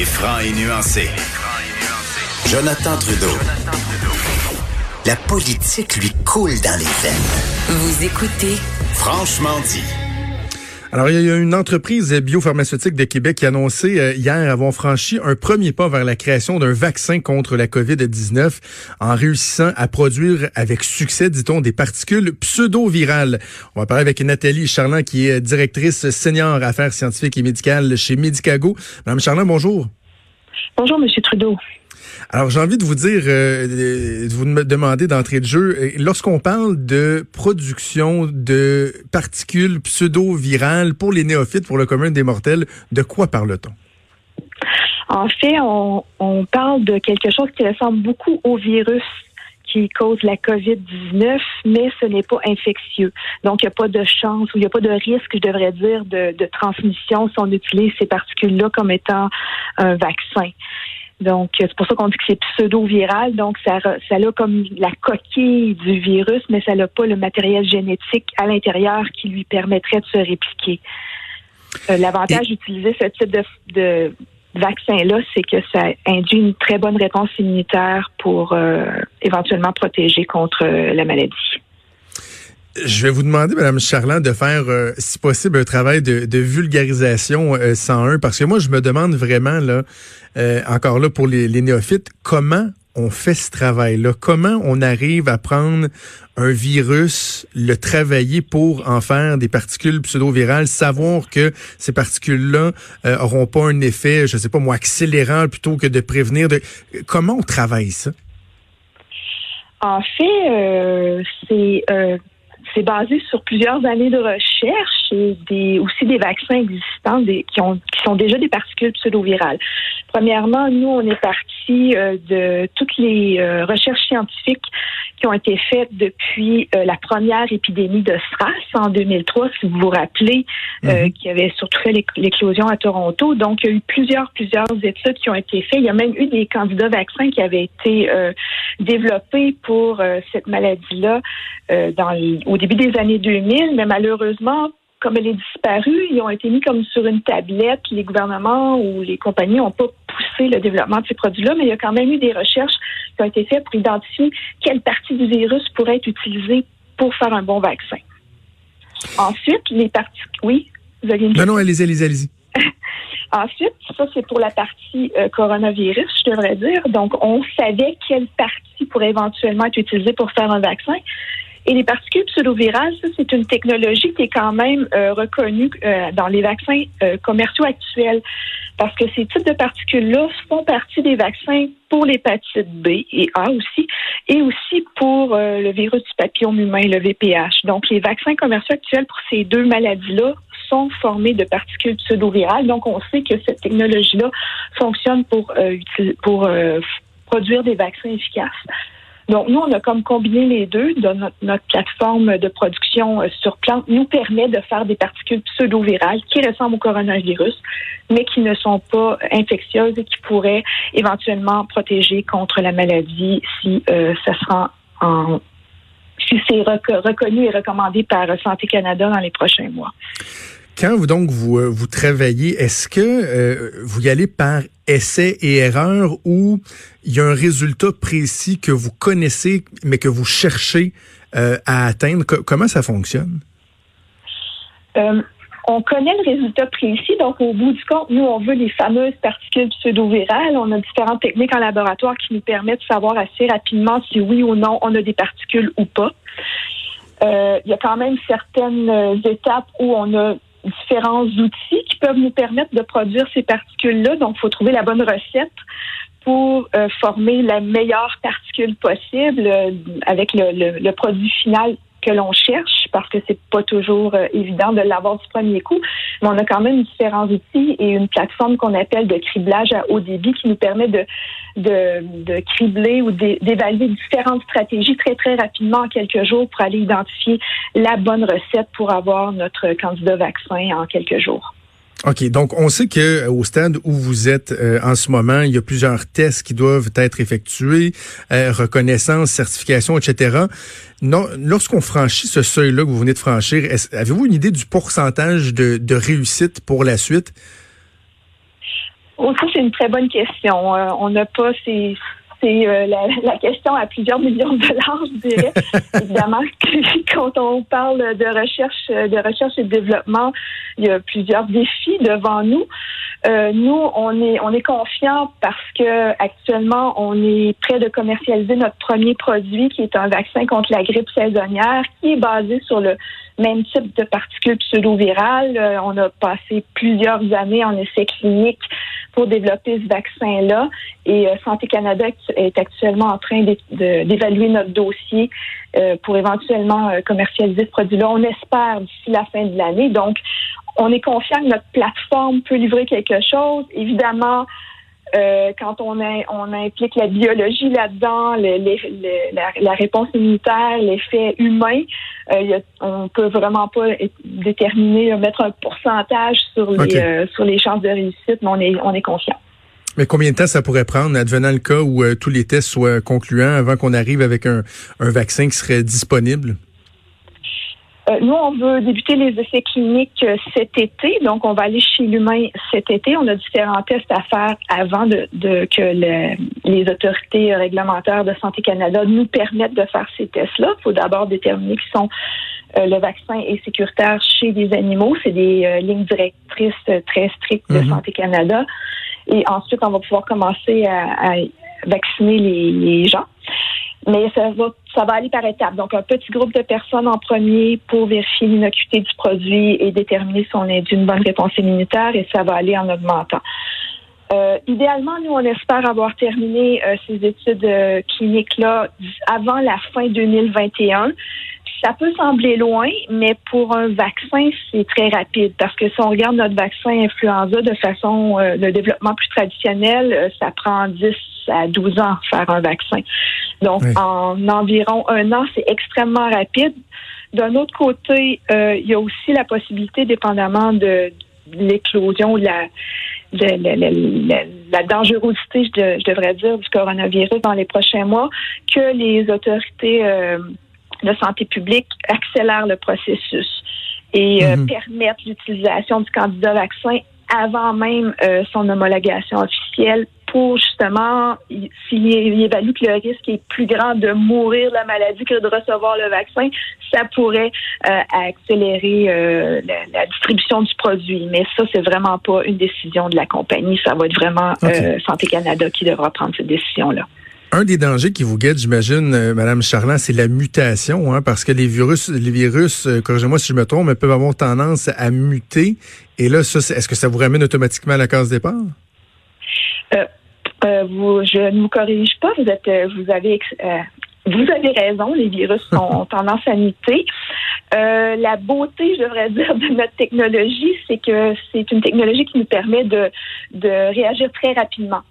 Il est franc et nuancé. Jonathan Trudeau. La politique lui coule dans les veines. Vous écoutez Franchement dit. Alors, il y a une entreprise biopharmaceutique de Québec qui a annoncé euh, hier avoir franchi un premier pas vers la création d'un vaccin contre la COVID-19 en réussissant à produire avec succès, dit-on, des particules pseudo-virales. On va parler avec Nathalie Charland, qui est directrice senior affaires scientifiques et médicales chez Medicago. Madame Charland, bonjour. Bonjour, Monsieur Trudeau. Alors, j'ai envie de vous dire, euh, de vous demander d'entrée de jeu, euh, lorsqu'on parle de production de particules pseudo-virales pour les néophytes, pour le commun des mortels, de quoi parle-t-on? En fait, on, on parle de quelque chose qui ressemble beaucoup au virus qui cause la COVID-19, mais ce n'est pas infectieux. Donc, il n'y a pas de chance ou il n'y a pas de risque, je devrais dire, de, de transmission si on utilise ces particules-là comme étant un vaccin. Donc, c'est pour ça qu'on dit que c'est pseudo-viral. Donc, ça, ça a comme la coquille du virus, mais ça n'a pas le matériel génétique à l'intérieur qui lui permettrait de se répliquer. Euh, L'avantage d'utiliser ce type de, de vaccin-là, c'est que ça induit une très bonne réponse immunitaire pour euh, éventuellement protéger contre euh, la maladie. Je vais vous demander, Madame Charland, de faire, euh, si possible, un travail de, vulgarisation euh, 101, parce que moi, je me demande vraiment, là, encore là, pour les, les, néophytes, comment on fait ce travail-là? Comment on arrive à prendre un virus, le travailler pour en faire des particules pseudo-virales, savoir que ces particules-là euh, auront pas un effet, je sais pas moi, accélérant plutôt que de prévenir. Comment on travaille ça? En fait, euh, c'est c'est basé sur plusieurs années de recherche des, aussi des vaccins existants des, qui, ont, qui sont déjà des particules pseudo-virales. Premièrement, nous, on est parti euh, de toutes les euh, recherches scientifiques qui ont été faites depuis euh, la première épidémie de SRAS en 2003, si vous vous rappelez, mm-hmm. qui avait surtout fait l'éclosion à Toronto. Donc, il y a eu plusieurs, plusieurs études qui ont été faites. Il y a même eu des candidats vaccins qui avaient été développés pour cette maladie-là dans au début des années 2000, mais malheureusement, comme elle est disparue, ils ont été mis comme sur une tablette. Les gouvernements ou les compagnies n'ont pas poussé le développement de ces produits-là, mais il y a quand même eu des recherches qui ont été faites pour identifier quelle partie du virus pourrait être utilisée pour faire un bon vaccin. Ensuite, les parties... Oui, vous avez une Non, non, allez-y, allez-y, allez-y. Ensuite, ça, c'est pour la partie euh, coronavirus, je devrais dire. Donc, on savait quelle partie pourrait éventuellement être utilisée pour faire un vaccin. Et les particules pseudovirales, ça, c'est une technologie qui est quand même euh, reconnue euh, dans les vaccins euh, commerciaux actuels. Parce que ces types de particules-là font partie des vaccins pour l'hépatite B et A aussi, et aussi pour le virus du papillome humain, le VPH. Donc, les vaccins commerciaux actuels pour ces deux maladies-là sont formés de particules pseudovirales. Donc, on sait que cette technologie-là fonctionne pour, pour produire des vaccins efficaces. Donc, nous, on a comme combiné les deux. Notre, plateforme de production euh, sur plante nous permet de faire des particules pseudo-virales qui ressemblent au coronavirus, mais qui ne sont pas infectieuses et qui pourraient éventuellement protéger contre la maladie si euh, ça sera en si c'est reconnu et recommandé par Santé Canada dans les prochains mois. Quand vous donc vous, euh, vous travaillez, est-ce que euh, vous y allez par essai et erreur ou il y a un résultat précis que vous connaissez mais que vous cherchez euh, à atteindre? comment ça fonctionne? on connaît le résultat précis, donc au bout du compte, nous, on veut les fameuses particules pseudo-virales. On a différentes techniques en laboratoire qui nous permettent de savoir assez rapidement si oui ou non on a des particules ou pas. Il y a quand même certaines étapes où on a différents outils qui peuvent nous permettre de produire ces particules-là. Donc, il faut trouver la bonne recette pour euh, former la meilleure particule possible euh, avec le, le, produit final que l'on cherche parce que c'est pas toujours euh, évident de l'avoir du premier coup. Mais on a quand même différents outils et une plateforme qu'on appelle de criblage à haut débit qui nous permet de, de, de cribler ou d'évaluer différentes stratégies très, très rapidement en quelques jours pour aller identifier la bonne recette pour avoir notre candidat vaccin en quelques jours. OK, donc on sait que au stade où vous êtes euh, en ce moment, il y a plusieurs tests qui doivent être effectués, euh, reconnaissance, certification, etc. Non, lorsqu'on franchit ce seuil-là que vous venez de franchir, avez-vous une idée du pourcentage de, de réussite pour la suite? Oh, ça, c'est une très bonne question. on n'a pas ces, c'est euh, la, question à plusieurs millions de dollars, je dirais. Évidemment, quand on parle de recherche, de recherche et de développement, il y a plusieurs défis devant nous. Euh, nous, on est on est confiant parce que actuellement, on est prêt de commercialiser notre premier produit, qui est un vaccin contre la grippe saisonnière, qui est basé sur le même type de particules pseudo-virales. Euh, on a passé plusieurs années en essai clinique pour développer ce vaccin-là. Et euh, Santé Canada est actuellement en train d'évaluer notre dossier euh, pour éventuellement commercialiser ce produit-là. On espère d'ici la fin de l'année. Donc, on est confiant que notre plateforme peut livrer quelque chose. Évidemment, euh, quand on, on implique la biologie là-dedans, la, réponse immunitaire, l'effet humain, euh, on peut vraiment pas déterminer, mettre un pourcentage sur les, euh, sur les chances de réussite, mais on est, on est confiant. Mais combien de temps ça pourrait prendre, advenant le cas où euh, tous les tests soient concluants avant qu'on arrive avec un vaccin qui serait disponible? Euh, nous, on veut débuter les essais cliniques euh, cet été, donc on va aller chez l'humain cet été. On a différents tests à faire avant de, que les autorités réglementaires de Santé Canada nous permettent de faire ces tests-là. Il faut d'abord déterminer qui sont euh, le vaccin est sécuritaire chez les animaux. C'est des lignes directrices très strictes de mhm. Santé Canada. Et ensuite, on va pouvoir commencer à, vacciner les gens. Mais ça va, ça va aller par étapes. Donc, un petit groupe de personnes en premier pour vérifier l'innocuité du produit et déterminer si on est d'une bonne réponse immunitaire et ça va aller en augmentant. Euh, idéalement, nous, on espère avoir terminé euh, ces études euh, cliniques-là avant la fin 2021. Ça peut sembler loin, mais pour un vaccin, c'est très rapide parce que si on regarde notre vaccin influenza de façon de développement plus traditionnel, ça prend 10 à 12 ans faire un vaccin. Donc, en environ un an, c'est extrêmement rapide. D'un autre côté, euh, il y a aussi la possibilité, dépendamment de, l'éclosion, de la, la, dangerosité, je, devrais dire, du coronavirus dans les prochains mois, que les autorités euh, de santé publique accélèrent le processus et euh, mhm. permettent l'utilisation du candidat vaccin avant même son homologation officielle pour justement, s'il évalue que le risque est plus grand de mourir de la maladie que de recevoir le vaccin, ça pourrait euh, accélérer euh, la, distribution du produit. Mais ça, c'est vraiment pas une décision de la compagnie. Ça va être vraiment euh, Santé Canada qui devra prendre cette décision-là. Un des dangers qui vous guette, j'imagine, Madame Charland, c'est la mutation, hein, parce que les virus, les virus, corrigez-moi si je me trompe, peuvent avoir tendance à muter. Et là, est-ce que ça vous ramène automatiquement à la case départ? Euh, vous, je ne vous corrige pas. Vous êtes, euh, vous avez, euh, vous avez raison. Les virus ont tendance à muter. la beauté, je devrais dire, de notre technologie, c'est que c'est une technologie qui nous permet de, de réagir très rapidement.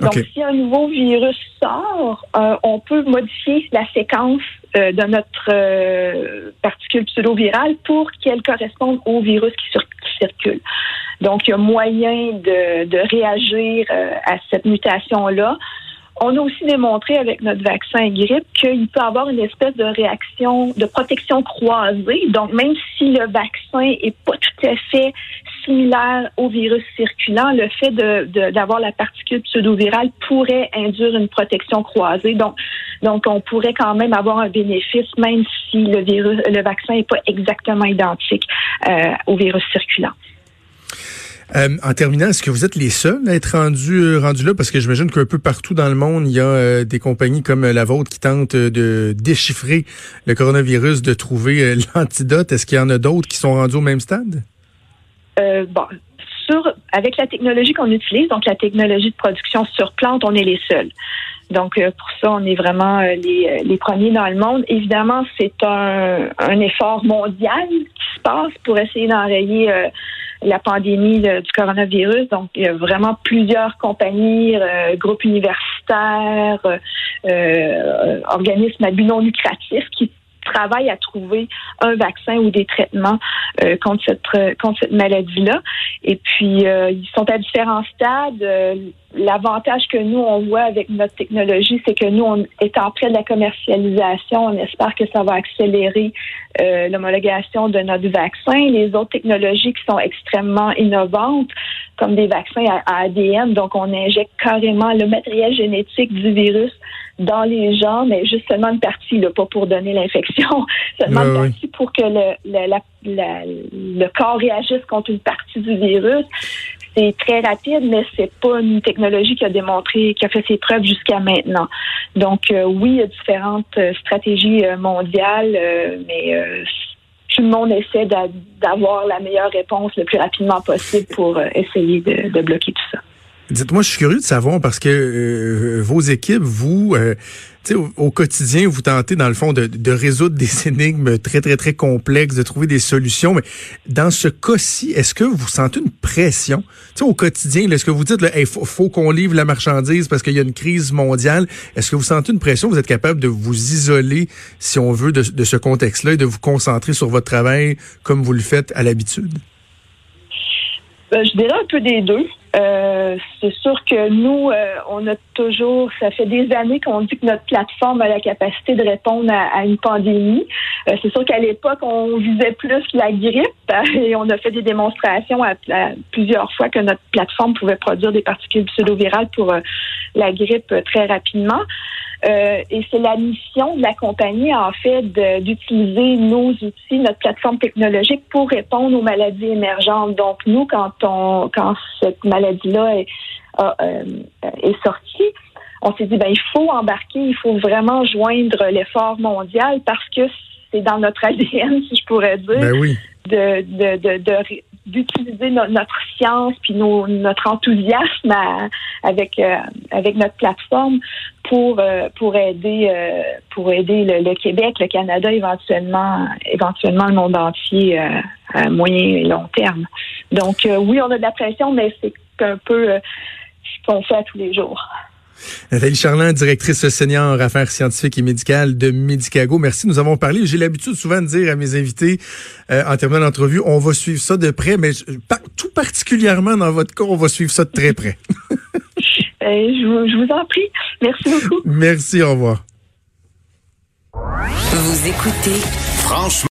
Donc, si un nouveau virus sort, on peut modifier la séquence de notre particule pseudo-virale pour qu'elle corresponde au virus qui, qui circule. Donc, il y a moyen de, de réagir euh, à cette mutation-là. On a aussi démontré avec notre vaccin grippe qu'il peut avoir une espèce de réaction de protection croisée. Donc, même si le vaccin est pas tout à fait similaire au virus circulant, le fait d'avoir la particule pseudo-virale pourrait induire une protection croisée. Donc, on pourrait quand même avoir un bénéfice, même si le vaccin n'est pas exactement identique euh, au virus circulant. Euh, en terminant, est-ce que vous êtes les seuls à être rendus euh, là? Parce que j'imagine qu'un peu partout dans le monde, il y a euh, des compagnies comme la vôtre qui tentent de déchiffrer le coronavirus, de trouver l'antidote. Est-ce qu'il y en a d'autres qui sont rendus au même stade? bon, sur, avec la technologie qu'on utilise, donc la technologie de production sur plante, on est les seuls. Donc, pour ça, on est vraiment les, premiers dans le monde. Évidemment, c'est un effort mondial qui se passe pour essayer d'enrayer la pandémie du coronavirus. Donc, il y a vraiment plusieurs compagnies, euh, groupes universitaires, euh, euh, organismes à but non lucratif qui travaillent à trouver un vaccin ou des traitements contre cette contre cette maladie-là. Et puis ils sont à différents stades. L'avantage que nous on voit avec notre technologie, c'est que nous on est en près de la commercialisation. On espère que ça va accélérer euh, l'homologation de notre vaccin, les autres technologies qui sont extrêmement innovantes comme des vaccins à, ADN. Donc, on injecte carrément le matériel génétique du virus dans les gens, mais juste seulement une partie, là, pas pour donner l'infection, seulement une partie pour que le, le, le corps réagisse contre une partie du virus. C'est très rapide, mais c'est pas une technologie qui a démontré, qui a fait ses preuves jusqu'à maintenant. Donc, euh, oui, il y a différentes euh, stratégies euh, mondiales, mais tout le monde essaie d'avoir la meilleure réponse le plus rapidement possible pour essayer de bloquer tout ça. Dites-moi, je suis curieux de savoir parce que vos équipes, vous, au, quotidien, vous tentez dans le fond de, résoudre des énigmes très très très complexes, de trouver des solutions. Mais dans ce cas-ci, est-ce que vous sentez une pression? Sais, au quotidien Est-ce que vous dites, il faut, qu'on livre la marchandise parce qu'il y a une crise mondiale Est-ce que vous sentez une pression? Vous êtes capable de vous isoler, si on veut, de, de ce contexte-là et de vous concentrer sur votre travail comme vous le faites à l'habitude? Ben, Je dirais un peu des deux. Euh, c'est sûr que nous, euh, on a toujours, ça fait des années qu'on dit que notre plateforme a la capacité de répondre à, une pandémie. Euh, c'est sûr qu'à l'époque, on visait plus la grippe et on a fait des démonstrations à, plusieurs fois que notre plateforme pouvait produire des particules pseudo-virales pour la grippe très rapidement. Euh, et c'est la mission de la compagnie, en fait, d'utiliser nos outils, notre plateforme technologique pour répondre aux maladies émergentes. Donc, nous, quand on, quand cette maladie-là est, euh, est sortie, on s'est dit, ben, il faut embarquer, il faut vraiment joindre l'effort mondial parce que c'est dans notre ADN, si je pourrais dire, ben oui. de, de, de, d'utiliser notre science puis notre enthousiasme avec euh, avec notre plateforme pour euh, pour aider euh, pour aider le, Québec, le Canada éventuellement éventuellement le monde entier à moyen et long terme. Donc oui, on a de la pression, mais c'est un peu ce qu'on fait à tous les jours. Nathalie Charland, directrice senior affaires scientifiques et médicales de Medicago. Merci, nous avons parlé. J'ai l'habitude souvent de dire à mes invités euh, en terminant l'entrevue, on va suivre ça de près, mais tout particulièrement dans votre cas, on va suivre ça de très près. Je, vous, je vous en prie. Merci beaucoup. Merci, au revoir. Vous écoutez Franchement.